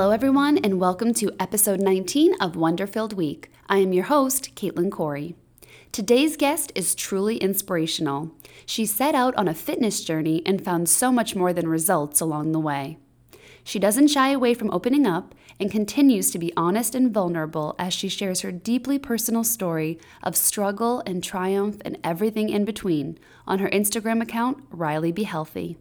Hello, everyone, and welcome to episode 19 of Wonderfilled Week. I am your host, Caitlin Corey. Today's guest is truly inspirational. She set out on a fitness journey and found so much more than results along the way. She doesn't shy away from opening up and continues to be honest and vulnerable as she shares her deeply personal story of struggle and triumph and everything in between on her Instagram account, Riley Be Healthy.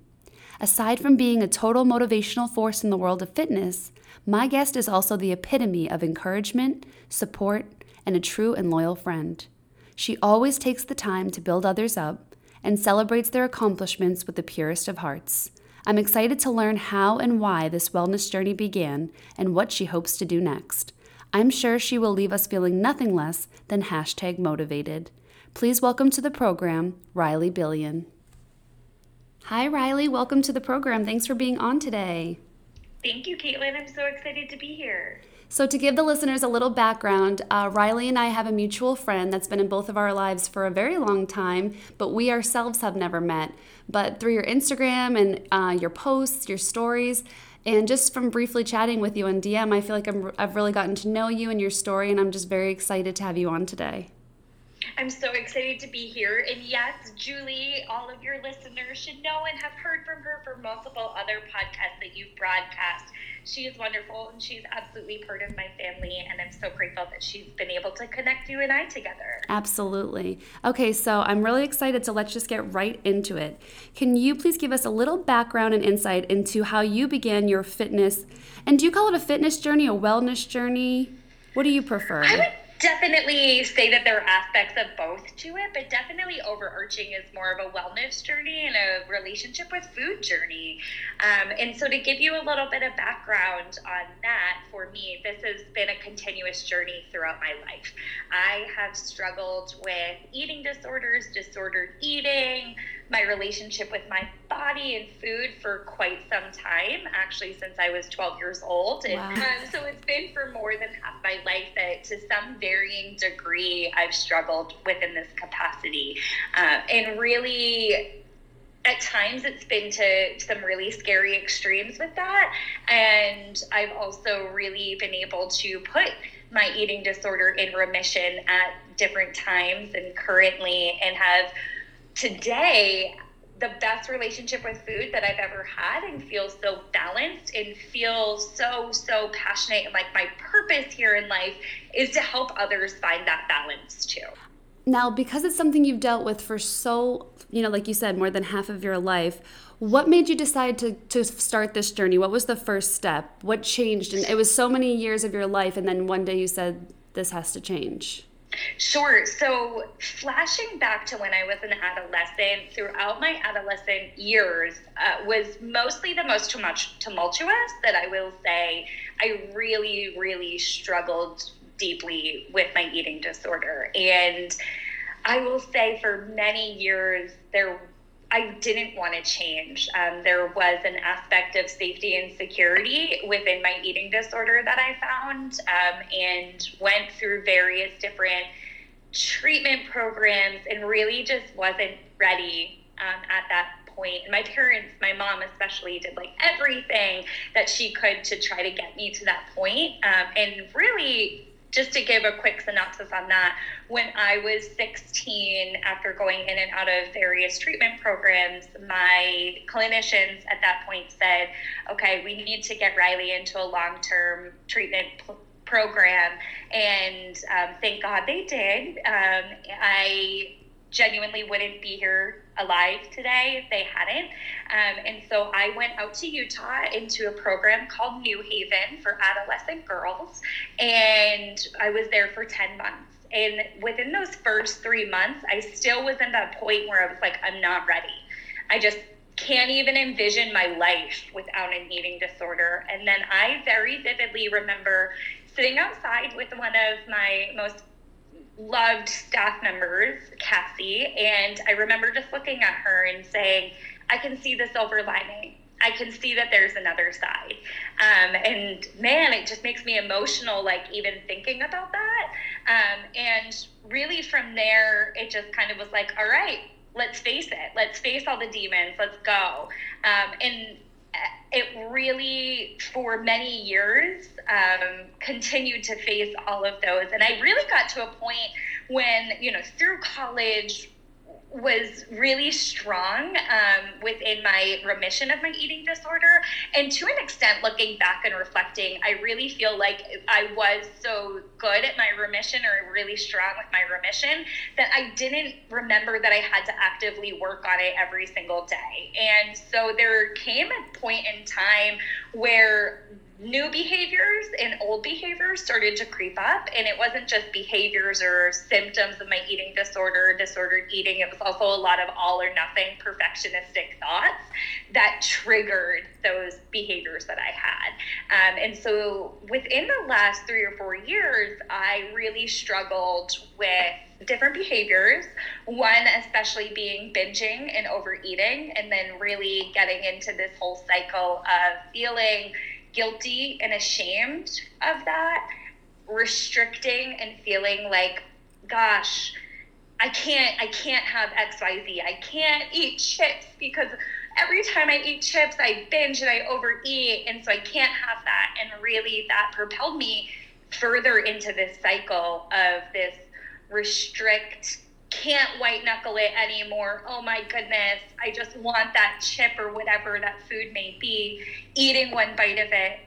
Aside from being a total motivational force in the world of fitness, my guest is also the epitome of encouragement, support, and a true and loyal friend. She always takes the time to build others up and celebrates their accomplishments with the purest of hearts. I'm excited to learn how and why this wellness journey began and what she hopes to do next. I'm sure she will leave us feeling nothing less than hashtag motivated. Please welcome to the program, Riley Billion. Hi, Riley. Welcome to the program. Thanks for being on today. Thank you, Caitlin. I'm so excited to be here. So, to give the listeners a little background, uh, Riley and I have a mutual friend that's been in both of our lives for a very long time, but we ourselves have never met. But through your Instagram and uh, your posts, your stories, and just from briefly chatting with you on DM, I feel like i I've really gotten to know you and your story, and I'm just very excited to have you on today. I'm so excited to be here. And yes, Julie, all of your listeners should know and have heard from her for multiple other podcasts that you've broadcast. She is wonderful and she's absolutely part of my family. And I'm so grateful that she's been able to connect you and I together. Absolutely. Okay, so I'm really excited. So let's just get right into it. Can you please give us a little background and insight into how you began your fitness? And do you call it a fitness journey, a wellness journey? What do you prefer? Definitely say that there are aspects of both to it, but definitely overarching is more of a wellness journey and a relationship with food journey. Um, and so, to give you a little bit of background on that, for me, this has been a continuous journey throughout my life. I have struggled with eating disorders, disordered eating, my relationship with my body and food for quite some time, actually, since I was 12 years old. And wow. um, so it's been for more than half my life that to some varying degree I've struggled within this capacity. Uh, and really, at times it's been to some really scary extremes with that. And I've also really been able to put my eating disorder in remission at different times and currently and have today the best relationship with food that I've ever had and feel so balanced and feel so, so passionate. And like my purpose here in life is to help others find that balance too. Now, because it's something you've dealt with for so, you know, like you said, more than half of your life, what made you decide to, to start this journey? What was the first step? What changed? And it was so many years of your life, and then one day you said, this has to change. Sure. So, flashing back to when I was an adolescent, throughout my adolescent years, uh, was mostly the most tumultuous that I will say. I really, really struggled deeply with my eating disorder. And I will say for many years, there I didn't want to change. Um, there was an aspect of safety and security within my eating disorder that I found um, and went through various different treatment programs and really just wasn't ready um, at that point. My parents, my mom especially, did like everything that she could to try to get me to that point. Um, and really, just to give a quick synopsis on that, when I was 16, after going in and out of various treatment programs, my clinicians at that point said, okay, we need to get Riley into a long term treatment program. And um, thank God they did. Um, I genuinely wouldn't be here alive today if they hadn't. Um, and so I went out to Utah into a program called New Haven for adolescent girls, and I was there for 10 months. And within those first three months, I still was in that point where I was like, I'm not ready. I just can't even envision my life without an eating disorder. And then I very vividly remember sitting outside with one of my most loved staff members, Cassie, and I remember just looking at her and saying, I can see the silver lining. I can see that there's another side. Um, and man, it just makes me emotional, like even thinking about that. Um, and really from there, it just kind of was like, all right, let's face it. Let's face all the demons. Let's go. Um, and it really, for many years, um, continued to face all of those. And I really got to a point when, you know, through college, was really strong um, within my remission of my eating disorder. And to an extent, looking back and reflecting, I really feel like I was so good at my remission or really strong with my remission that I didn't remember that I had to actively work on it every single day. And so there came a point in time where new behaviors and old behaviors started to creep up. And it wasn't just behaviors or symptoms of my eating disorder disordered eating. It was also a lot of all or nothing perfectionistic thoughts that triggered those behaviors that i had. Um, and so within the last three or four years i really struggled with different behaviors. One, especially being binging and overeating, and then really getting into this whole cycle of feeling guilty and ashamed of that, restricting and feeling like, gosh, I can't I can't have XYZ. I can't eat chips because every time I eat chips I binge and I overeat and so I can't have that. And really that propelled me further into this cycle of this restrict can't white knuckle it anymore. Oh my goodness, I just want that chip or whatever that food may be. Eating one bite of it,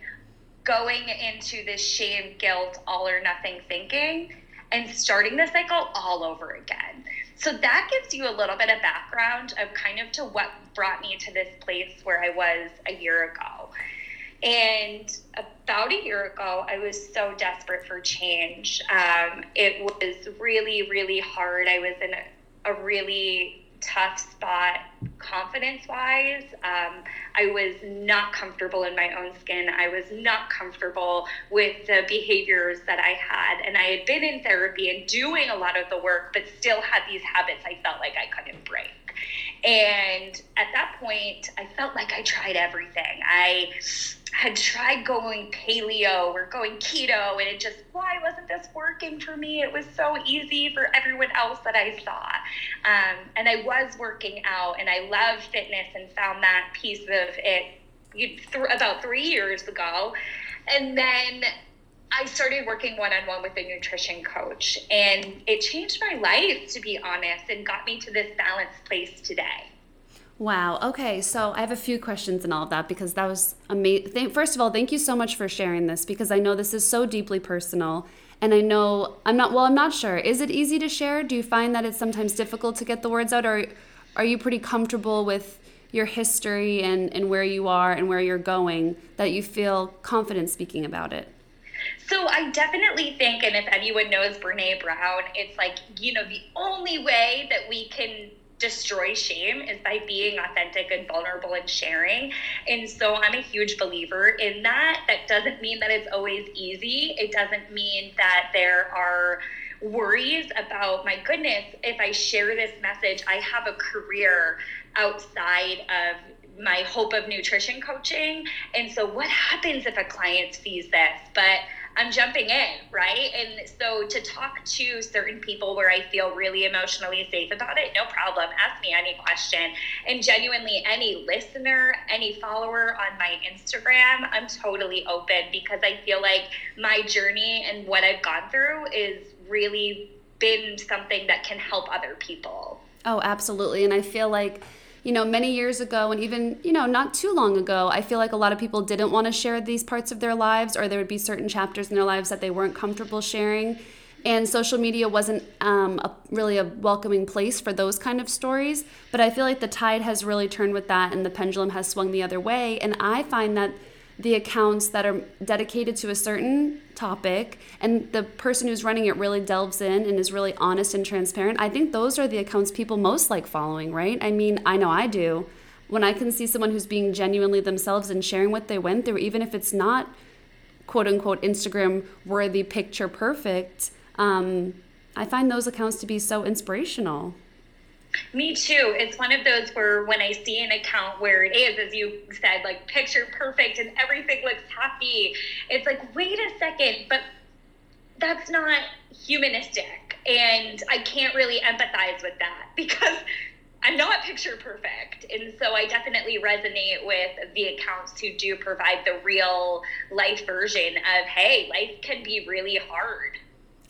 going into this shame, guilt, all or nothing thinking, and starting the cycle all over again. So that gives you a little bit of background of kind of to what brought me to this place where I was a year ago. And about a year ago, I was so desperate for change. Um, it was really, really hard. I was in a, a really tough spot confidence wise. Um, I was not comfortable in my own skin. I was not comfortable with the behaviors that I had. And I had been in therapy and doing a lot of the work, but still had these habits I felt like I couldn't break. And at that point, I felt like I tried everything. I had tried going paleo or going keto, and it just, why wasn't this working for me? It was so easy for everyone else that I saw. Um, and I was working out, and I love fitness and found that piece of it th- about three years ago. And then I started working one on one with a nutrition coach, and it changed my life, to be honest, and got me to this balanced place today. Wow. Okay. So I have a few questions and all of that because that was amazing. First of all, thank you so much for sharing this because I know this is so deeply personal. And I know I'm not, well, I'm not sure. Is it easy to share? Do you find that it's sometimes difficult to get the words out? Or are you pretty comfortable with your history and, and where you are and where you're going that you feel confident speaking about it? So I definitely think, and if anyone knows Brene Brown, it's like, you know, the only way that we can destroy shame is by being authentic and vulnerable and sharing. And so I'm a huge believer in that. That doesn't mean that it's always easy. It doesn't mean that there are worries about my goodness, if I share this message, I have a career outside of my hope of nutrition coaching. And so what happens if a client sees this? But I'm jumping in, right? And so to talk to certain people where I feel really emotionally safe about it, no problem. Ask me any question. And genuinely, any listener, any follower on my Instagram, I'm totally open because I feel like my journey and what I've gone through is really been something that can help other people. Oh, absolutely. And I feel like you know, many years ago and even, you know, not too long ago, I feel like a lot of people didn't want to share these parts of their lives or there would be certain chapters in their lives that they weren't comfortable sharing. And social media wasn't um, a, really a welcoming place for those kind of stories. But I feel like the tide has really turned with that and the pendulum has swung the other way. And I find that the accounts that are dedicated to a certain topic and the person who's running it really delves in and is really honest and transparent, I think those are the accounts people most like following, right? I mean, I know I do. When I can see someone who's being genuinely themselves and sharing what they went through, even if it's not quote unquote Instagram worthy, picture perfect, um, I find those accounts to be so inspirational. Me too. It's one of those where when I see an account where it is, as you said, like picture perfect and everything looks happy, it's like, wait a second, but that's not humanistic. And I can't really empathize with that because I'm not picture perfect. And so I definitely resonate with the accounts who do provide the real life version of, hey, life can be really hard.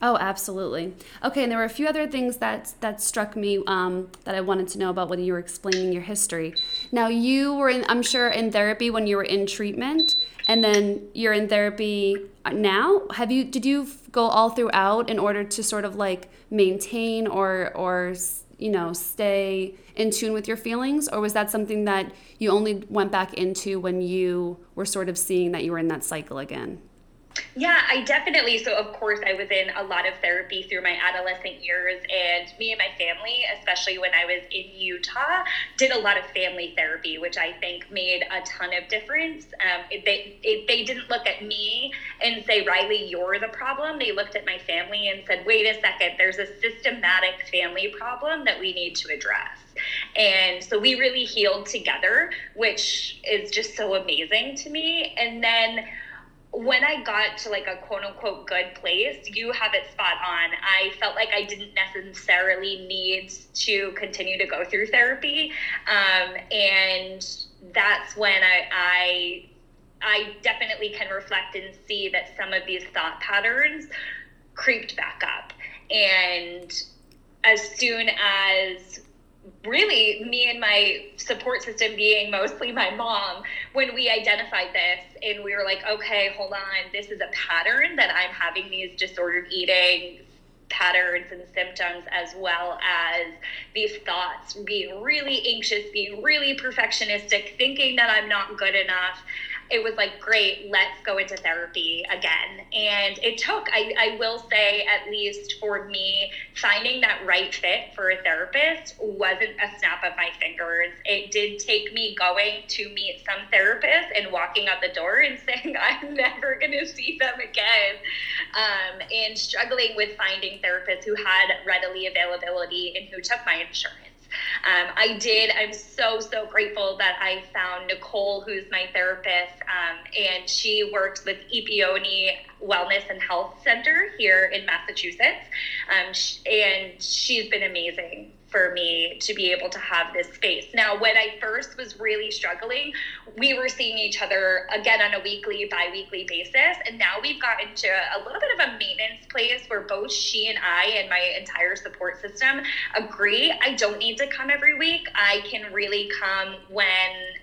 Oh, absolutely. Okay, and there were a few other things that that struck me um, that I wanted to know about when you were explaining your history. Now, you were in, I'm sure, in therapy when you were in treatment, and then you're in therapy now. Have you? Did you go all throughout in order to sort of like maintain or or you know stay in tune with your feelings, or was that something that you only went back into when you were sort of seeing that you were in that cycle again? Yeah, I definitely. So, of course, I was in a lot of therapy through my adolescent years, and me and my family, especially when I was in Utah, did a lot of family therapy, which I think made a ton of difference. Um, if they it, they didn't look at me and say, "Riley, you're the problem." They looked at my family and said, "Wait a second, there's a systematic family problem that we need to address." And so we really healed together, which is just so amazing to me. And then when I got to like a quote unquote good place, you have it spot on. I felt like I didn't necessarily need to continue to go through therapy. Um, and that's when I, I, I definitely can reflect and see that some of these thought patterns creeped back up. And as soon as really me and my support system being mostly my mom when we identified this and we were like okay hold on this is a pattern that i'm having these disordered eating patterns and symptoms as well as these thoughts being really anxious being really perfectionistic thinking that i'm not good enough it was like, great, let's go into therapy again. And it took, I, I will say, at least for me, finding that right fit for a therapist wasn't a snap of my fingers. It did take me going to meet some therapist and walking out the door and saying, I'm never going to see them again. Um, and struggling with finding therapists who had readily availability and who took my insurance. Um, I did. I'm so, so grateful that I found Nicole, who's my therapist, um, and she works with Epione Wellness and Health Center here in Massachusetts. Um, and she's been amazing for me to be able to have this space. Now, when I first was really struggling, we were seeing each other again on a weekly, bi weekly basis. And now we've gotten to a little bit of a maintenance place where both she and I and my entire support system agree I don't need to come every week. I can really come when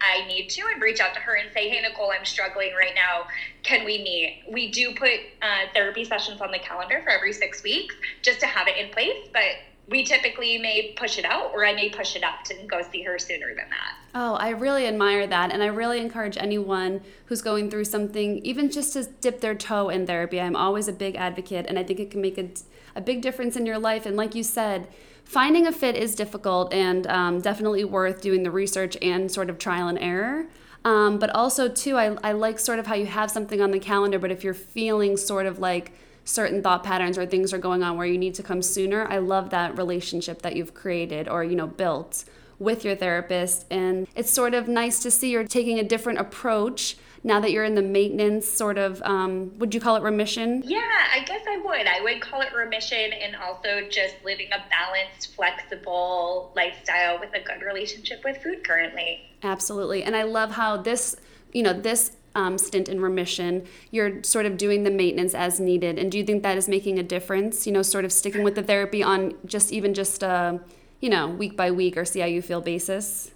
I need to and reach out to her and say, hey, Nicole, I'm struggling right now. Can we meet? We do put uh, therapy sessions on the calendar for every six weeks just to have it in place. But we typically may push it out or I may push it up to go see her sooner than that. Oh, I really admire that. And I really encourage anyone who's going through something, even just to dip their toe in therapy. I'm always a big advocate, and I think it can make a, a big difference in your life. And like you said, finding a fit is difficult and um, definitely worth doing the research and sort of trial and error. Um, but also, too, I, I like sort of how you have something on the calendar, but if you're feeling sort of like, certain thought patterns or things are going on where you need to come sooner. I love that relationship that you've created or you know built with your therapist. And it's sort of nice to see you're taking a different approach now that you're in the maintenance sort of um, would you call it remission? Yeah i guess i would. I would call it remission and also just living a balanced flexible lifestyle with a good relationship with food currently. Absolutely. And i love how this you know this um, stint in remission, you're sort of doing the maintenance as needed. And do you think that is making a difference? You know, sort of sticking with the therapy on just even just a, you know, week by week or see how you feel basis?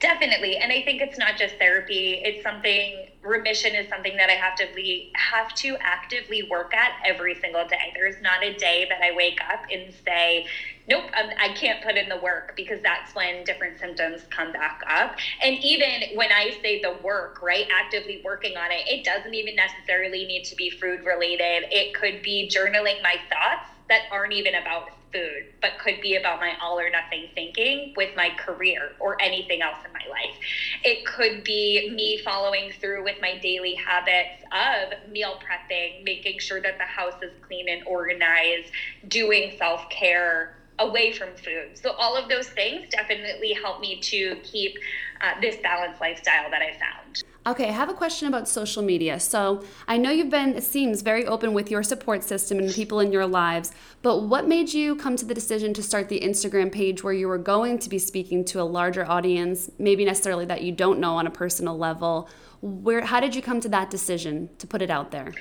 Definitely. And I think it's not just therapy. It's something remission is something that I have to be, have to actively work at every single day. There's not a day that I wake up and say, nope, um, I can't put in the work because that's when different symptoms come back up. And even when I say the work, right, actively working on it, it doesn't even necessarily need to be food related. It could be journaling my thoughts that aren't even about food, but could be about my all or nothing thinking with my career or anything else in my life. It could be me following through with my daily habits of meal prepping, making sure that the house is clean and organized, doing self care away from food. So all of those things definitely help me to keep uh, this balanced lifestyle that I found. Okay, I have a question about social media. So I know you've been, it seems, very open with your support system and people in your lives, but what made you come to the decision to start the Instagram page where you were going to be speaking to a larger audience, maybe necessarily that you don't know on a personal level? Where, how did you come to that decision to put it out there?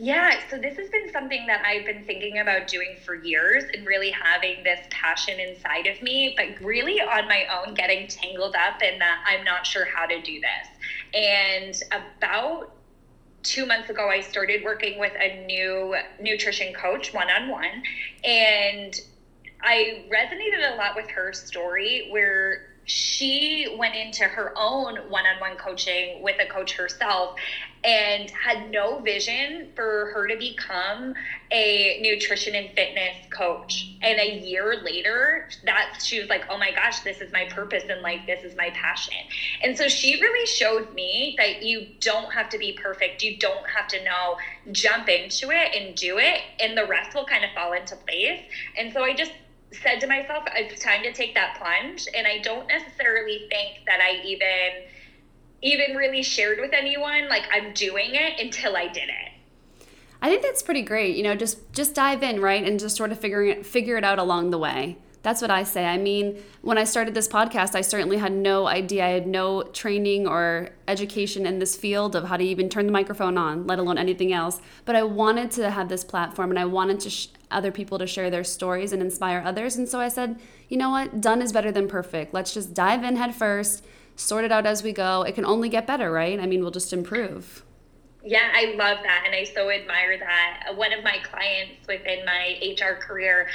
Yeah, so this has been something that I've been thinking about doing for years and really having this passion inside of me, but really on my own getting tangled up in that I'm not sure how to do this. And about two months ago, I started working with a new nutrition coach one on one. And I resonated a lot with her story where she went into her own one-on-one coaching with a coach herself and had no vision for her to become a nutrition and fitness coach. And a year later that she was like oh my gosh this is my purpose and like this is my passion. And so she really showed me that you don't have to be perfect. You don't have to know. Jump into it and do it and the rest will kind of fall into place. And so i just said to myself, it's time to take that plunge. And I don't necessarily think that I even even really shared with anyone like I'm doing it until I did it. I think that's pretty great. You know, just just dive in, right? And just sort of figuring it figure it out along the way. That's what I say. I mean, when I started this podcast, I certainly had no idea. I had no training or education in this field of how to even turn the microphone on, let alone anything else. But I wanted to have this platform and I wanted to sh- other people to share their stories and inspire others. And so I said, you know what? Done is better than perfect. Let's just dive in head first, sort it out as we go. It can only get better, right? I mean, we'll just improve. Yeah, I love that. And I so admire that. One of my clients within my HR career,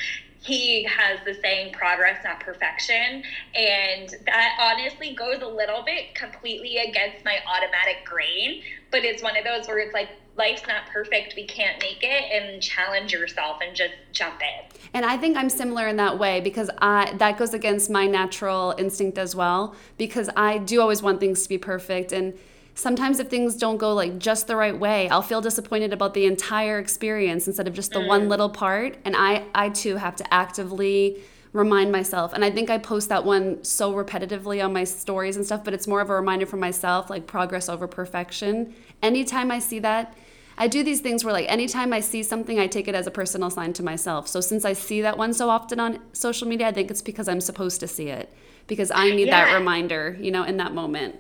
he has the saying progress not perfection. And that honestly goes a little bit completely against my automatic grain but it's one of those where it's like life's not perfect we can't make it and challenge yourself and just jump in. And i think i'm similar in that way because i that goes against my natural instinct as well because i do always want things to be perfect. And sometimes if things don't go like just the right way i'll feel disappointed about the entire experience instead of just the mm. one little part. And i i too have to actively remind myself. And i think i post that one so repetitively on my stories and stuff but it's more of a reminder for myself like progress over perfection. Anytime i see that i do these things where like anytime i see something i take it as a personal sign to myself. So since i see that one so often on social media i think it's because i'm supposed to see it because i need yeah. that reminder you know in that moment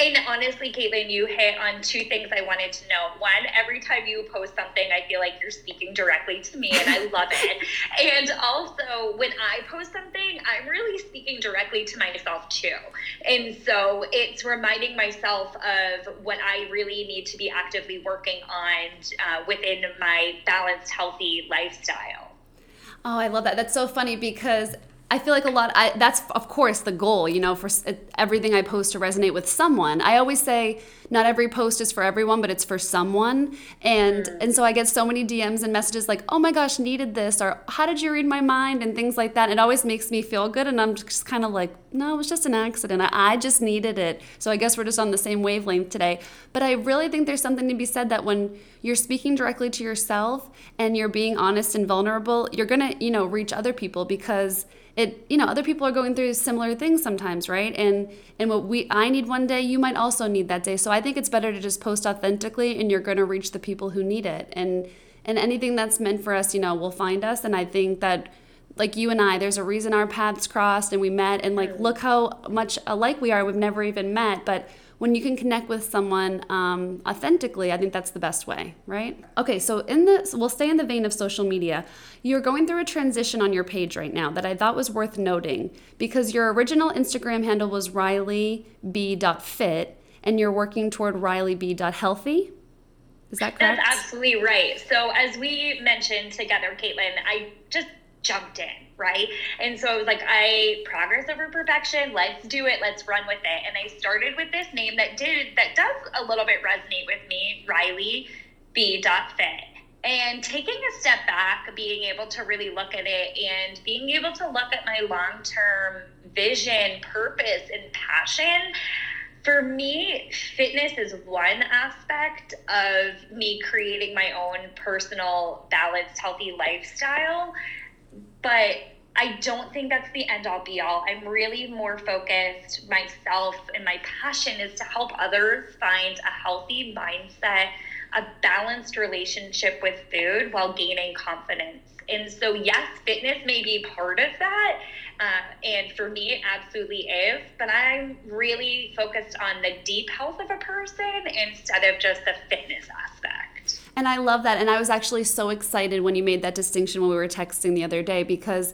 and honestly, Caitlin, you hit on two things I wanted to know. One, every time you post something, I feel like you're speaking directly to me, and I love it. and also, when I post something, I'm really speaking directly to myself too. And so it's reminding myself of what I really need to be actively working on uh, within my balanced, healthy lifestyle. Oh, I love that. That's so funny because I feel like a lot. I, that's of course the goal, you know, for everything I post to resonate with someone. I always say not every post is for everyone, but it's for someone. And mm. and so I get so many DMs and messages like, "Oh my gosh, needed this," or "How did you read my mind?" and things like that. It always makes me feel good, and I'm just kind of like, "No, it was just an accident. I, I just needed it." So I guess we're just on the same wavelength today. But I really think there's something to be said that when you're speaking directly to yourself and you're being honest and vulnerable, you're gonna, you know, reach other people because it you know other people are going through similar things sometimes right? And and what we i need one day you might also need that day. So i think it's better to just post authentically and you're going to reach the people who need it. And and anything that's meant for us you know will find us. And i think that like you and I, there's a reason our paths crossed and we met, and like, look how much alike we are. We've never even met, but when you can connect with someone um, authentically, I think that's the best way, right? Okay, so in the we'll stay in the vein of social media. You're going through a transition on your page right now that I thought was worth noting because your original Instagram handle was RileyB.fit and you're working toward RileyB.healthy. Is that correct? That's absolutely right. So as we mentioned together, Caitlin, I just jumped in, right? And so I was like, I progress over perfection. Let's do it. Let's run with it. And I started with this name that did that does a little bit resonate with me, Riley B. Fit. And taking a step back, being able to really look at it and being able to look at my long term vision, purpose, and passion. For me, fitness is one aspect of me creating my own personal, balanced, healthy lifestyle but I don't think that's the end all be all. I'm really more focused myself, and my passion is to help others find a healthy mindset, a balanced relationship with food while gaining confidence. And so, yes, fitness may be part of that. Uh, and for me, it absolutely is. But I'm really focused on the deep health of a person instead of just the fitness aspect. And I love that. And I was actually so excited when you made that distinction when we were texting the other day because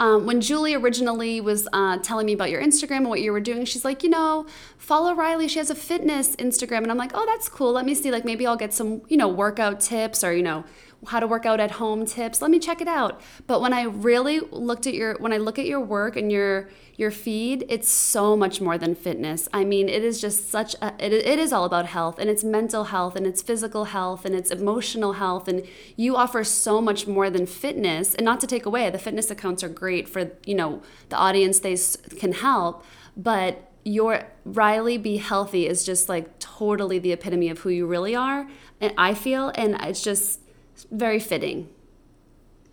um, when Julie originally was uh, telling me about your Instagram and what you were doing, she's like, you know, follow Riley. She has a fitness Instagram. And I'm like, oh, that's cool. Let me see. Like, maybe I'll get some, you know, workout tips or, you know, how to work out at home tips. Let me check it out. But when I really looked at your when I look at your work and your your feed, it's so much more than fitness. I mean, it is just such a it, it is all about health and it's mental health and it's physical health and it's emotional health and you offer so much more than fitness. And not to take away, the fitness accounts are great for, you know, the audience they can help, but your Riley Be Healthy is just like totally the epitome of who you really are. And I feel, and it's just very fitting.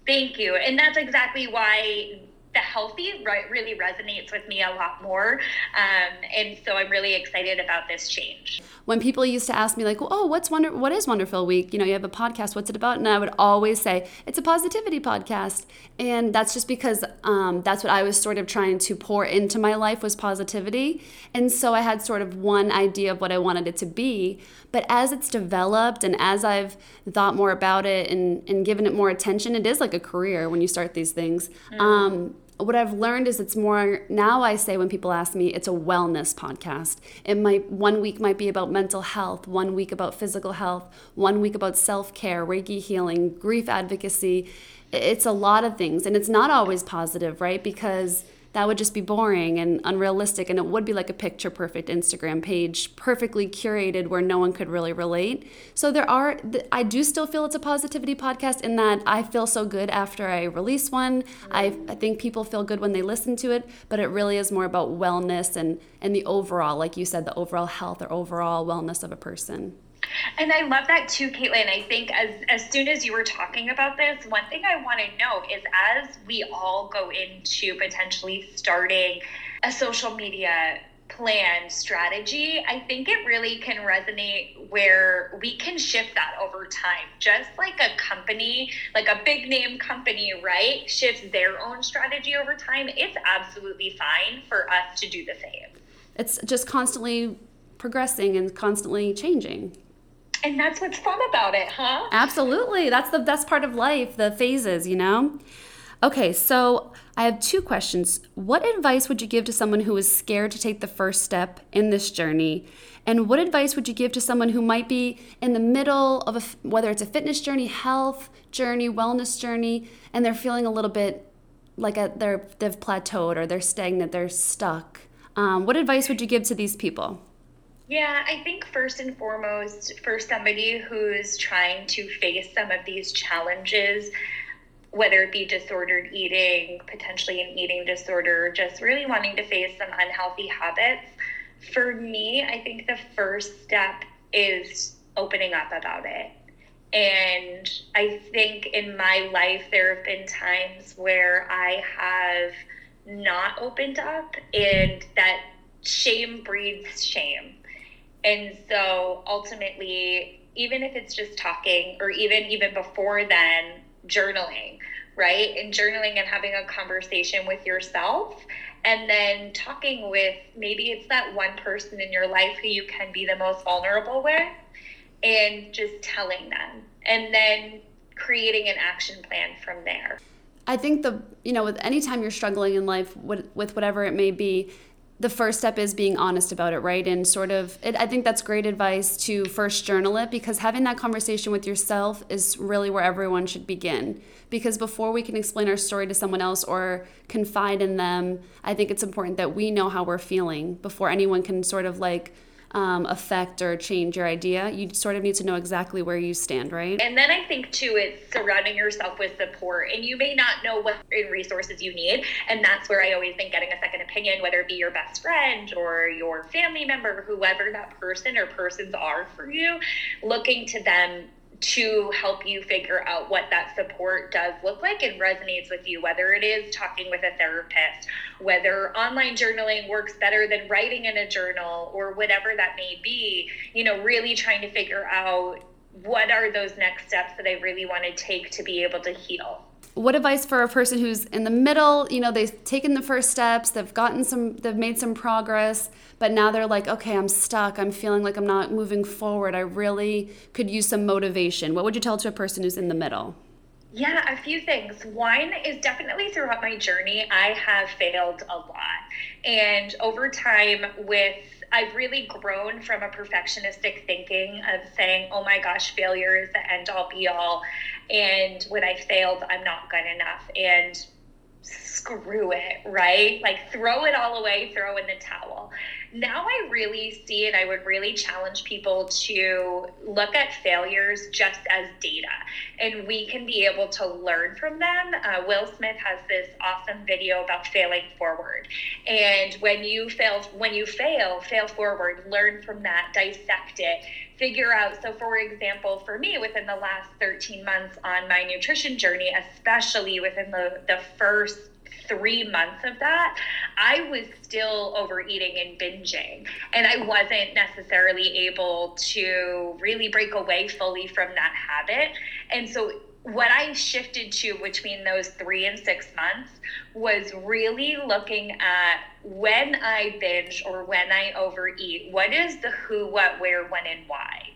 Thank you. And that's exactly why the healthy right, really resonates with me a lot more. Um, and so I'm really excited about this change. When people used to ask me like, oh, what's Wonder, what is Wonderful Week? You know, you have a podcast, what's it about? And I would always say, it's a positivity podcast. And that's just because um, that's what I was sort of trying to pour into my life was positivity. And so I had sort of one idea of what I wanted it to be. But as it's developed and as I've thought more about it and, and given it more attention, it is like a career when you start these things. Mm. Um, what I've learned is it's more now I say when people ask me it's a wellness podcast. It might one week might be about mental health, one week about physical health, one week about self-care, Reiki healing, grief advocacy. It's a lot of things and it's not always positive, right? Because that would just be boring and unrealistic and it would be like a picture perfect instagram page perfectly curated where no one could really relate. So there are i do still feel it's a positivity podcast in that i feel so good after i release one. I, I think people feel good when they listen to it but it really is more about wellness and and the overall like you said the overall health or overall wellness of a person and I love that too, Caitlin. I think as as soon as you were talking about this, one thing I want to know is as we all go into potentially starting a social media plan strategy, I think it really can resonate where we can shift that over time. Just like a company, like a big name company, right, shifts their own strategy over time, it's absolutely fine for us to do the same. It's just constantly progressing and constantly changing. And that's what's fun about it, huh? Absolutely. That's the best part of life, the phases, you know? Okay, so I have two questions. What advice would you give to someone who is scared to take the first step in this journey? And what advice would you give to someone who might be in the middle of a, whether it's a fitness journey, health journey, wellness journey, and they're feeling a little bit like a, they're, they've plateaued or they're stagnant, they're stuck? Um, what advice would you give to these people? Yeah, I think first and foremost, for somebody who's trying to face some of these challenges, whether it be disordered eating, potentially an eating disorder, just really wanting to face some unhealthy habits, for me, I think the first step is opening up about it. And I think in my life, there have been times where I have not opened up, and that shame breeds shame and so ultimately, even if it's just talking or even even before then, journaling, right? And journaling and having a conversation with yourself and then talking with maybe it's that one person in your life who you can be the most vulnerable with and just telling them and then creating an action plan from there. I think the you know with anytime you're struggling in life with, with whatever it may be the first step is being honest about it, right? And sort of, it, I think that's great advice to first journal it because having that conversation with yourself is really where everyone should begin. Because before we can explain our story to someone else or confide in them, I think it's important that we know how we're feeling before anyone can sort of like, um, affect or change your idea. You sort of need to know exactly where you stand, right? And then I think too, it's surrounding yourself with support. And you may not know what resources you need. And that's where I always think getting a second opinion, whether it be your best friend or your family member, whoever that person or persons are for you, looking to them to help you figure out what that support does look like and resonates with you, whether it is talking with a therapist, whether online journaling works better than writing in a journal, or whatever that may be, you know, really trying to figure out what are those next steps that I really want to take to be able to heal what advice for a person who's in the middle you know they've taken the first steps they've gotten some they've made some progress but now they're like okay i'm stuck i'm feeling like i'm not moving forward i really could use some motivation what would you tell to a person who's in the middle yeah, a few things. One is definitely throughout my journey, I have failed a lot. And over time, with I've really grown from a perfectionistic thinking of saying, oh my gosh, failure is the end all be all. And when I failed, I'm not good enough. And screw it, right? Like throw it all away, throw in the towel. Now I really see it. I would really challenge people to look at failures just as data, and we can be able to learn from them. Uh, Will Smith has this awesome video about failing forward, and when you fail, when you fail, fail forward, learn from that, dissect it, figure out. So, for example, for me, within the last 13 months on my nutrition journey, especially within the, the first three months of that, I was still overeating and binging. And I wasn't necessarily able to really break away fully from that habit. And so what I shifted to between those three and six months was really looking at when I binge or when I overeat, what is the who, what, where, when, and why?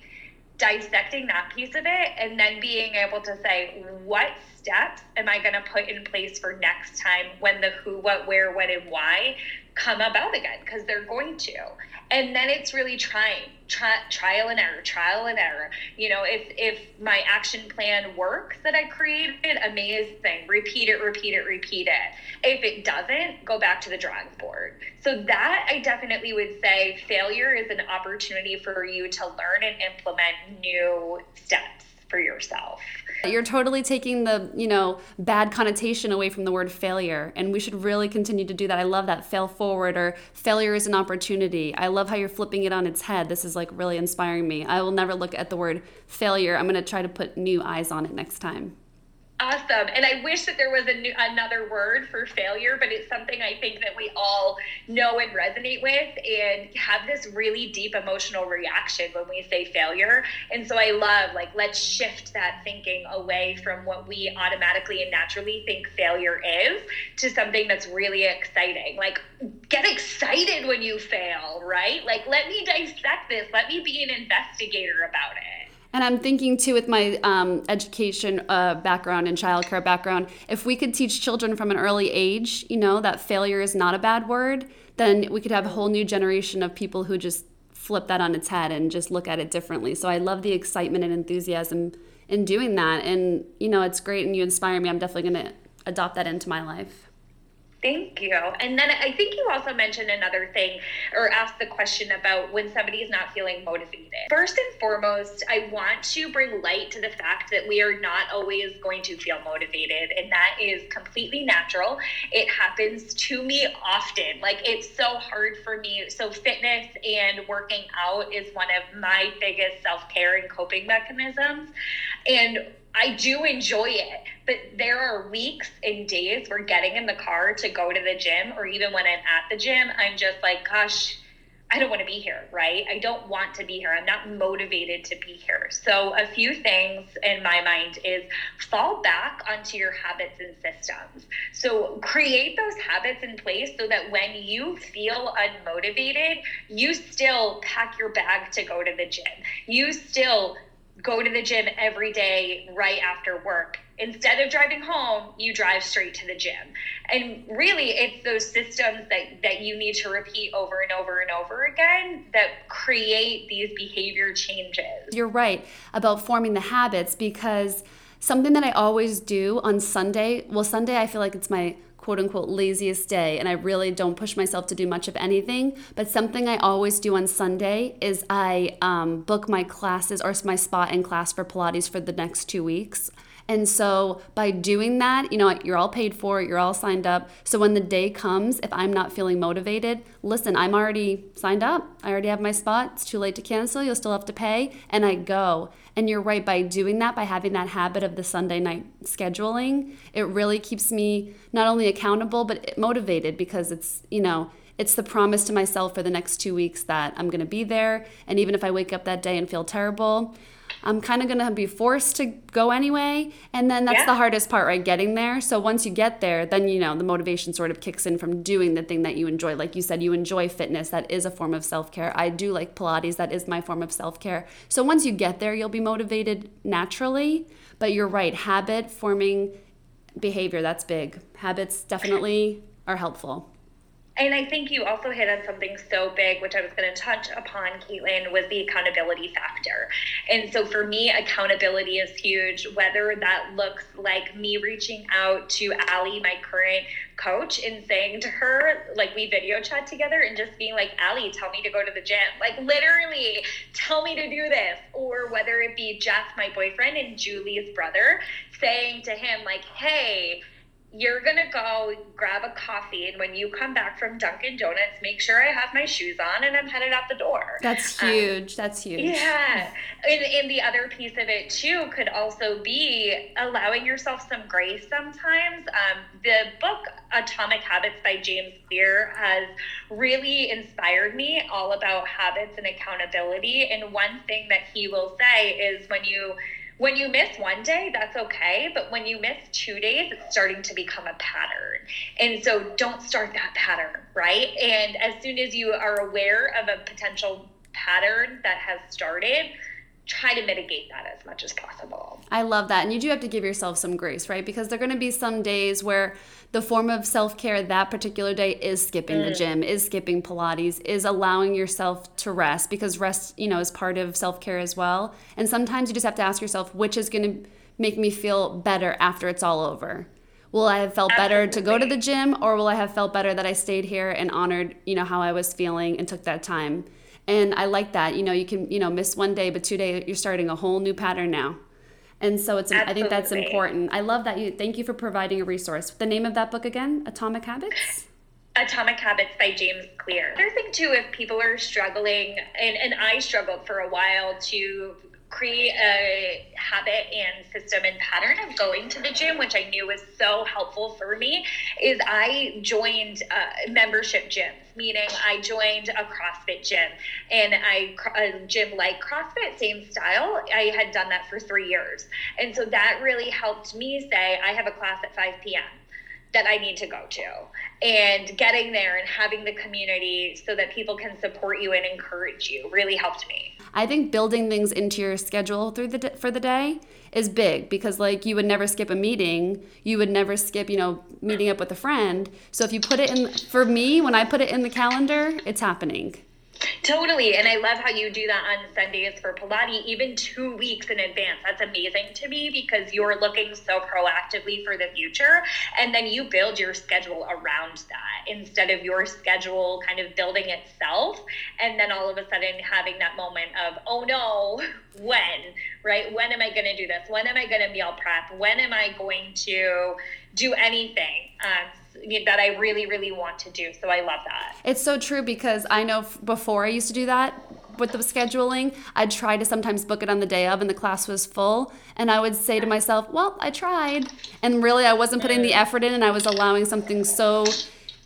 Dissecting that piece of it and then being able to say, what steps am I going to put in place for next time when the who, what, where, when, and why come about again? Because they're going to. And then it's really trying, try, trial and error, trial and error. You know, if if my action plan works that I created, amazing. Repeat it, repeat it, repeat it. If it doesn't, go back to the drawing board. So that I definitely would say failure is an opportunity for you to learn and implement new steps for yourself. You're totally taking the, you know, bad connotation away from the word failure. And we should really continue to do that. I love that fail forward or failure is an opportunity. I love how you're flipping it on its head. This is like really inspiring me. I will never look at the word failure. I'm going to try to put new eyes on it next time. Awesome. And I wish that there was new, another word for failure, but it's something I think that we all know and resonate with and have this really deep emotional reaction when we say failure. And so I love, like, let's shift that thinking away from what we automatically and naturally think failure is to something that's really exciting. Like, get excited when you fail, right? Like, let me dissect this, let me be an investigator about it. And I'm thinking too, with my um, education uh, background and childcare background, if we could teach children from an early age, you know, that failure is not a bad word, then we could have a whole new generation of people who just flip that on its head and just look at it differently. So I love the excitement and enthusiasm in doing that. And, you know, it's great and you inspire me. I'm definitely going to adopt that into my life. Thank you. And then I think you also mentioned another thing or asked the question about when somebody is not feeling motivated. First and foremost, I want to bring light to the fact that we are not always going to feel motivated, and that is completely natural. It happens to me often. Like it's so hard for me. So, fitness and working out is one of my biggest self care and coping mechanisms. And I do enjoy it, but there are weeks and days where getting in the car to go to the gym, or even when I'm at the gym, I'm just like, gosh, I don't want to be here, right? I don't want to be here. I'm not motivated to be here. So, a few things in my mind is fall back onto your habits and systems. So, create those habits in place so that when you feel unmotivated, you still pack your bag to go to the gym. You still go to the gym every day right after work. Instead of driving home, you drive straight to the gym. And really, it's those systems that, that you need to repeat over and over and over again that create these behavior changes. You're right about forming the habits because something that I always do on Sunday, well, Sunday, I feel like it's my quote unquote laziest day and I really don't push myself to do much of anything. But something I always do on Sunday is I um, book my classes or my spot in class for Pilates for the next two weeks. And so by doing that, you know, you're all paid for, you're all signed up. So when the day comes, if I'm not feeling motivated, listen, I'm already signed up. I already have my spot. It's too late to cancel. You'll still have to pay. And I go. And you're right, by doing that, by having that habit of the Sunday night scheduling, it really keeps me not only accountable, but motivated because it's, you know, it's the promise to myself for the next two weeks that I'm going to be there. And even if I wake up that day and feel terrible, I'm kind of going to be forced to go anyway. And then that's yeah. the hardest part, right? Getting there. So once you get there, then, you know, the motivation sort of kicks in from doing the thing that you enjoy. Like you said, you enjoy fitness. That is a form of self care. I do like Pilates. That is my form of self care. So once you get there, you'll be motivated naturally. But you're right, habit forming behavior, that's big. Habits definitely are helpful. And I think you also hit on something so big, which I was going to touch upon, Caitlin, was the accountability factor. And so for me, accountability is huge, whether that looks like me reaching out to Allie, my current coach, and saying to her, like we video chat together and just being like, Allie, tell me to go to the gym. Like literally, tell me to do this. Or whether it be Jeff, my boyfriend, and Julie's brother, saying to him, like, hey, you're gonna go grab a coffee and when you come back from dunkin donuts make sure i have my shoes on and i'm headed out the door. That's um, huge. Um, that's huge. Yeah. And, and the other piece of it too could also be allowing yourself some grace sometimes. Um, the book atomic habits by james clear has really inspired me all about habits and accountability. And one thing that he will say is when you when you miss one day, that's okay. But when you miss two days, it's starting to become a pattern. And so don't start that pattern, right? And as soon as you are aware of a potential pattern that has started, try to mitigate that as much as possible. I love that. And you do have to give yourself some grace, right? Because there are going to be some days where the form of self care that particular day is skipping mm. the gym, is skipping Pilates, is allowing yourself to rest because rest, you know, is part of self care as well. And sometimes you just have to ask yourself, which is going to make me feel better after it's all over? Will I have felt Absolutely. better to go to the gym or will I have felt better that I stayed here and honored, you know, how I was feeling and took that time? And I like that. You know, you can, you know, miss one day, but two days you're starting a whole new pattern now. And so it's Absolutely. I think that's important. I love that you thank you for providing a resource. The name of that book again? Atomic Habits? Atomic Habits by James Clear. Another thing too, if people are struggling, and, and I struggled for a while to create a habit and system and pattern of going to the gym, which I knew was so helpful for me, is I joined uh, membership gyms, meaning I joined a CrossFit gym. And I a gym like CrossFit, same style. I had done that for three years, and so that really helped me say I have a class at 5 p.m that I need to go to. And getting there and having the community so that people can support you and encourage you really helped me. I think building things into your schedule through the for the day is big because like you would never skip a meeting, you would never skip, you know, meeting up with a friend. So if you put it in for me, when I put it in the calendar, it's happening. Totally. And I love how you do that on Sundays for Pilates, even two weeks in advance. That's amazing to me because you're looking so proactively for the future. And then you build your schedule around that instead of your schedule kind of building itself. And then all of a sudden having that moment of, oh no, when, right? When am I going to do this? When am I going to meal prep? When am I going to do anything? Um, that I really, really want to do. So I love that. It's so true because I know before I used to do that with the scheduling, I'd try to sometimes book it on the day of and the class was full. And I would say to myself, well, I tried. And really, I wasn't putting the effort in and I was allowing something so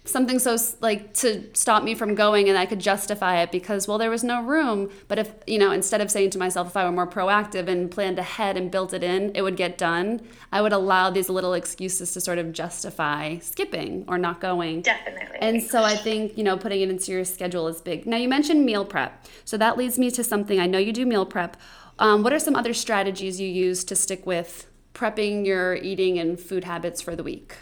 something so like to stop me from going and I could justify it because well there was no room. But if you know instead of saying to myself if I were more proactive and planned ahead and built it in it would get done I would allow these little excuses to sort of justify skipping or not going. Definitely. And so I think you know putting it into your schedule is big. Now you mentioned meal prep. So that leads me to something. I know you do meal prep. Um, what are some other strategies you use to stick with prepping your eating and food habits for the week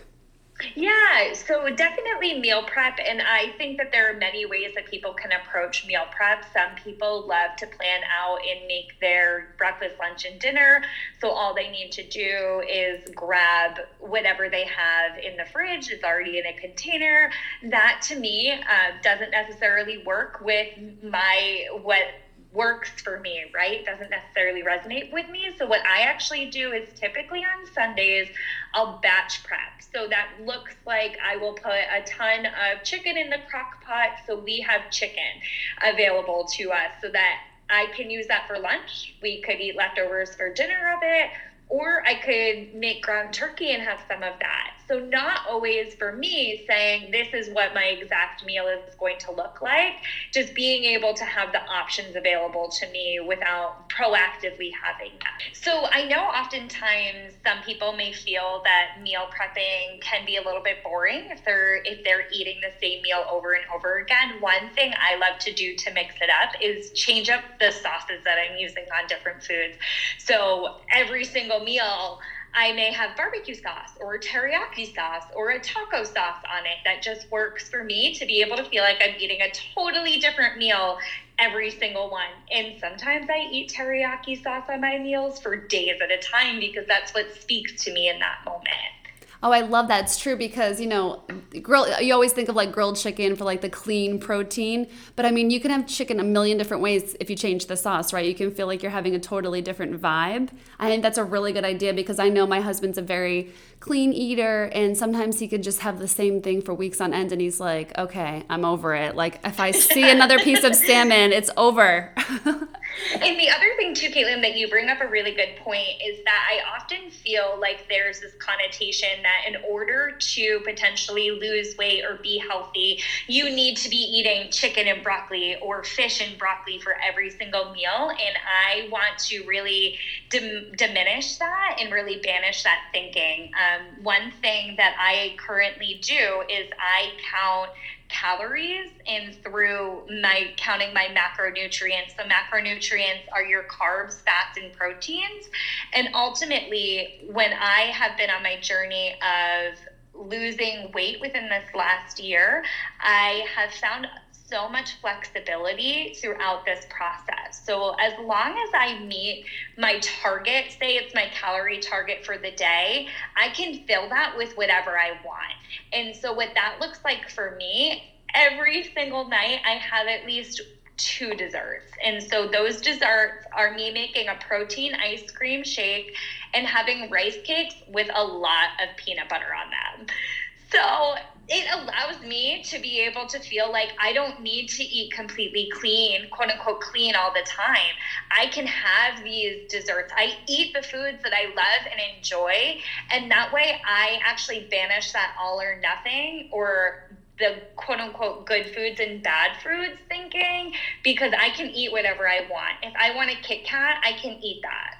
yeah, so definitely meal prep. And I think that there are many ways that people can approach meal prep. Some people love to plan out and make their breakfast, lunch, and dinner. So all they need to do is grab whatever they have in the fridge, it's already in a container. That to me uh, doesn't necessarily work with my what works for me, right? Doesn't necessarily resonate with me. So what I actually do is typically on Sundays, I'll batch prep. So that looks like I will put a ton of chicken in the crock pot. So we have chicken available to us so that I can use that for lunch. We could eat leftovers for dinner of it, or I could make ground turkey and have some of that. So, not always for me saying this is what my exact meal is going to look like, just being able to have the options available to me without proactively having that. So, I know oftentimes some people may feel that meal prepping can be a little bit boring if they're if they're eating the same meal over and over again. One thing I love to do to mix it up is change up the sauces that I'm using on different foods. So, every single meal I may have barbecue sauce or teriyaki sauce or a taco sauce on it that just works for me to be able to feel like I'm eating a totally different meal every single one. And sometimes I eat teriyaki sauce on my meals for days at a time because that's what speaks to me in that moment. Oh, I love that. It's true because, you know, grill you always think of like grilled chicken for like the clean protein, but I mean, you can have chicken a million different ways if you change the sauce, right? You can feel like you're having a totally different vibe. I think that's a really good idea because I know my husband's a very clean eater and sometimes he could just have the same thing for weeks on end and he's like, "Okay, I'm over it." Like if I see another piece of salmon, it's over. And the other thing too, Caitlin, that you bring up a really good point is that I often feel like there's this connotation that in order to potentially lose weight or be healthy, you need to be eating chicken and broccoli or fish and broccoli for every single meal. And I want to really dim- diminish that and really banish that thinking. Um, Um, one thing that I currently do is I count calories and through my counting my macronutrients. The macronutrients are your carbs, fats, and proteins. And ultimately, when I have been on my journey of losing weight within this last year, I have found so much flexibility throughout this process. So, as long as I meet my target, say it's my calorie target for the day, I can fill that with whatever I want. And so, what that looks like for me, every single night, I have at least two desserts. And so those desserts are me making a protein ice cream shake and having rice cakes with a lot of peanut butter on them. So it allows me to be able to feel like I don't need to eat completely clean, quote unquote, clean all the time. I can have these desserts. I eat the foods that I love and enjoy. And that way I actually banish that all or nothing or the quote unquote good foods and bad foods thinking because I can eat whatever I want. If I want a Kit Kat, I can eat that.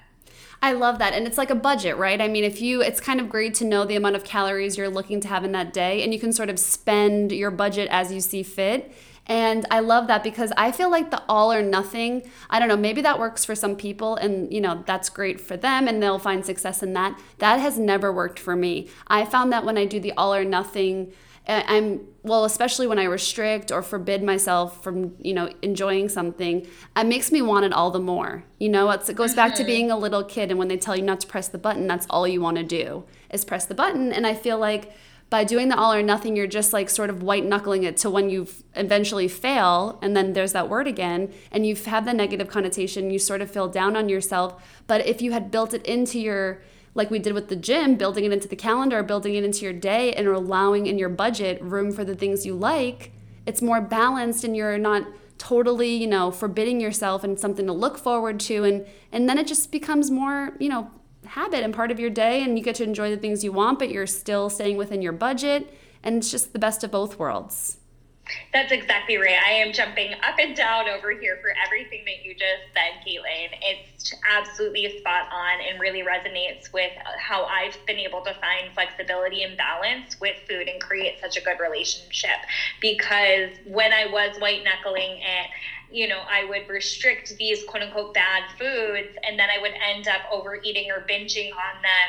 I love that. And it's like a budget, right? I mean, if you, it's kind of great to know the amount of calories you're looking to have in that day, and you can sort of spend your budget as you see fit. And I love that because I feel like the all or nothing, I don't know, maybe that works for some people and, you know, that's great for them and they'll find success in that. That has never worked for me. I found that when I do the all or nothing, I'm well, especially when I restrict or forbid myself from, you know, enjoying something, it makes me want it all the more. You know, it goes back to mm-hmm. being a little kid, and when they tell you not to press the button, that's all you want to do is press the button. And I feel like by doing the all or nothing, you're just like sort of white knuckling it to when you eventually fail, and then there's that word again, and you've had the negative connotation. You sort of feel down on yourself. But if you had built it into your like we did with the gym, building it into the calendar, building it into your day, and allowing in your budget room for the things you like, it's more balanced and you're not totally, you know, forbidding yourself and something to look forward to. And, and then it just becomes more, you know, habit and part of your day and you get to enjoy the things you want, but you're still staying within your budget. And it's just the best of both worlds. That's exactly right. I am jumping up and down over here for everything that you just said, Caitlin. It's absolutely spot on and really resonates with how I've been able to find flexibility and balance with food and create such a good relationship. Because when I was white knuckling it, you know, I would restrict these quote unquote bad foods and then I would end up overeating or binging on them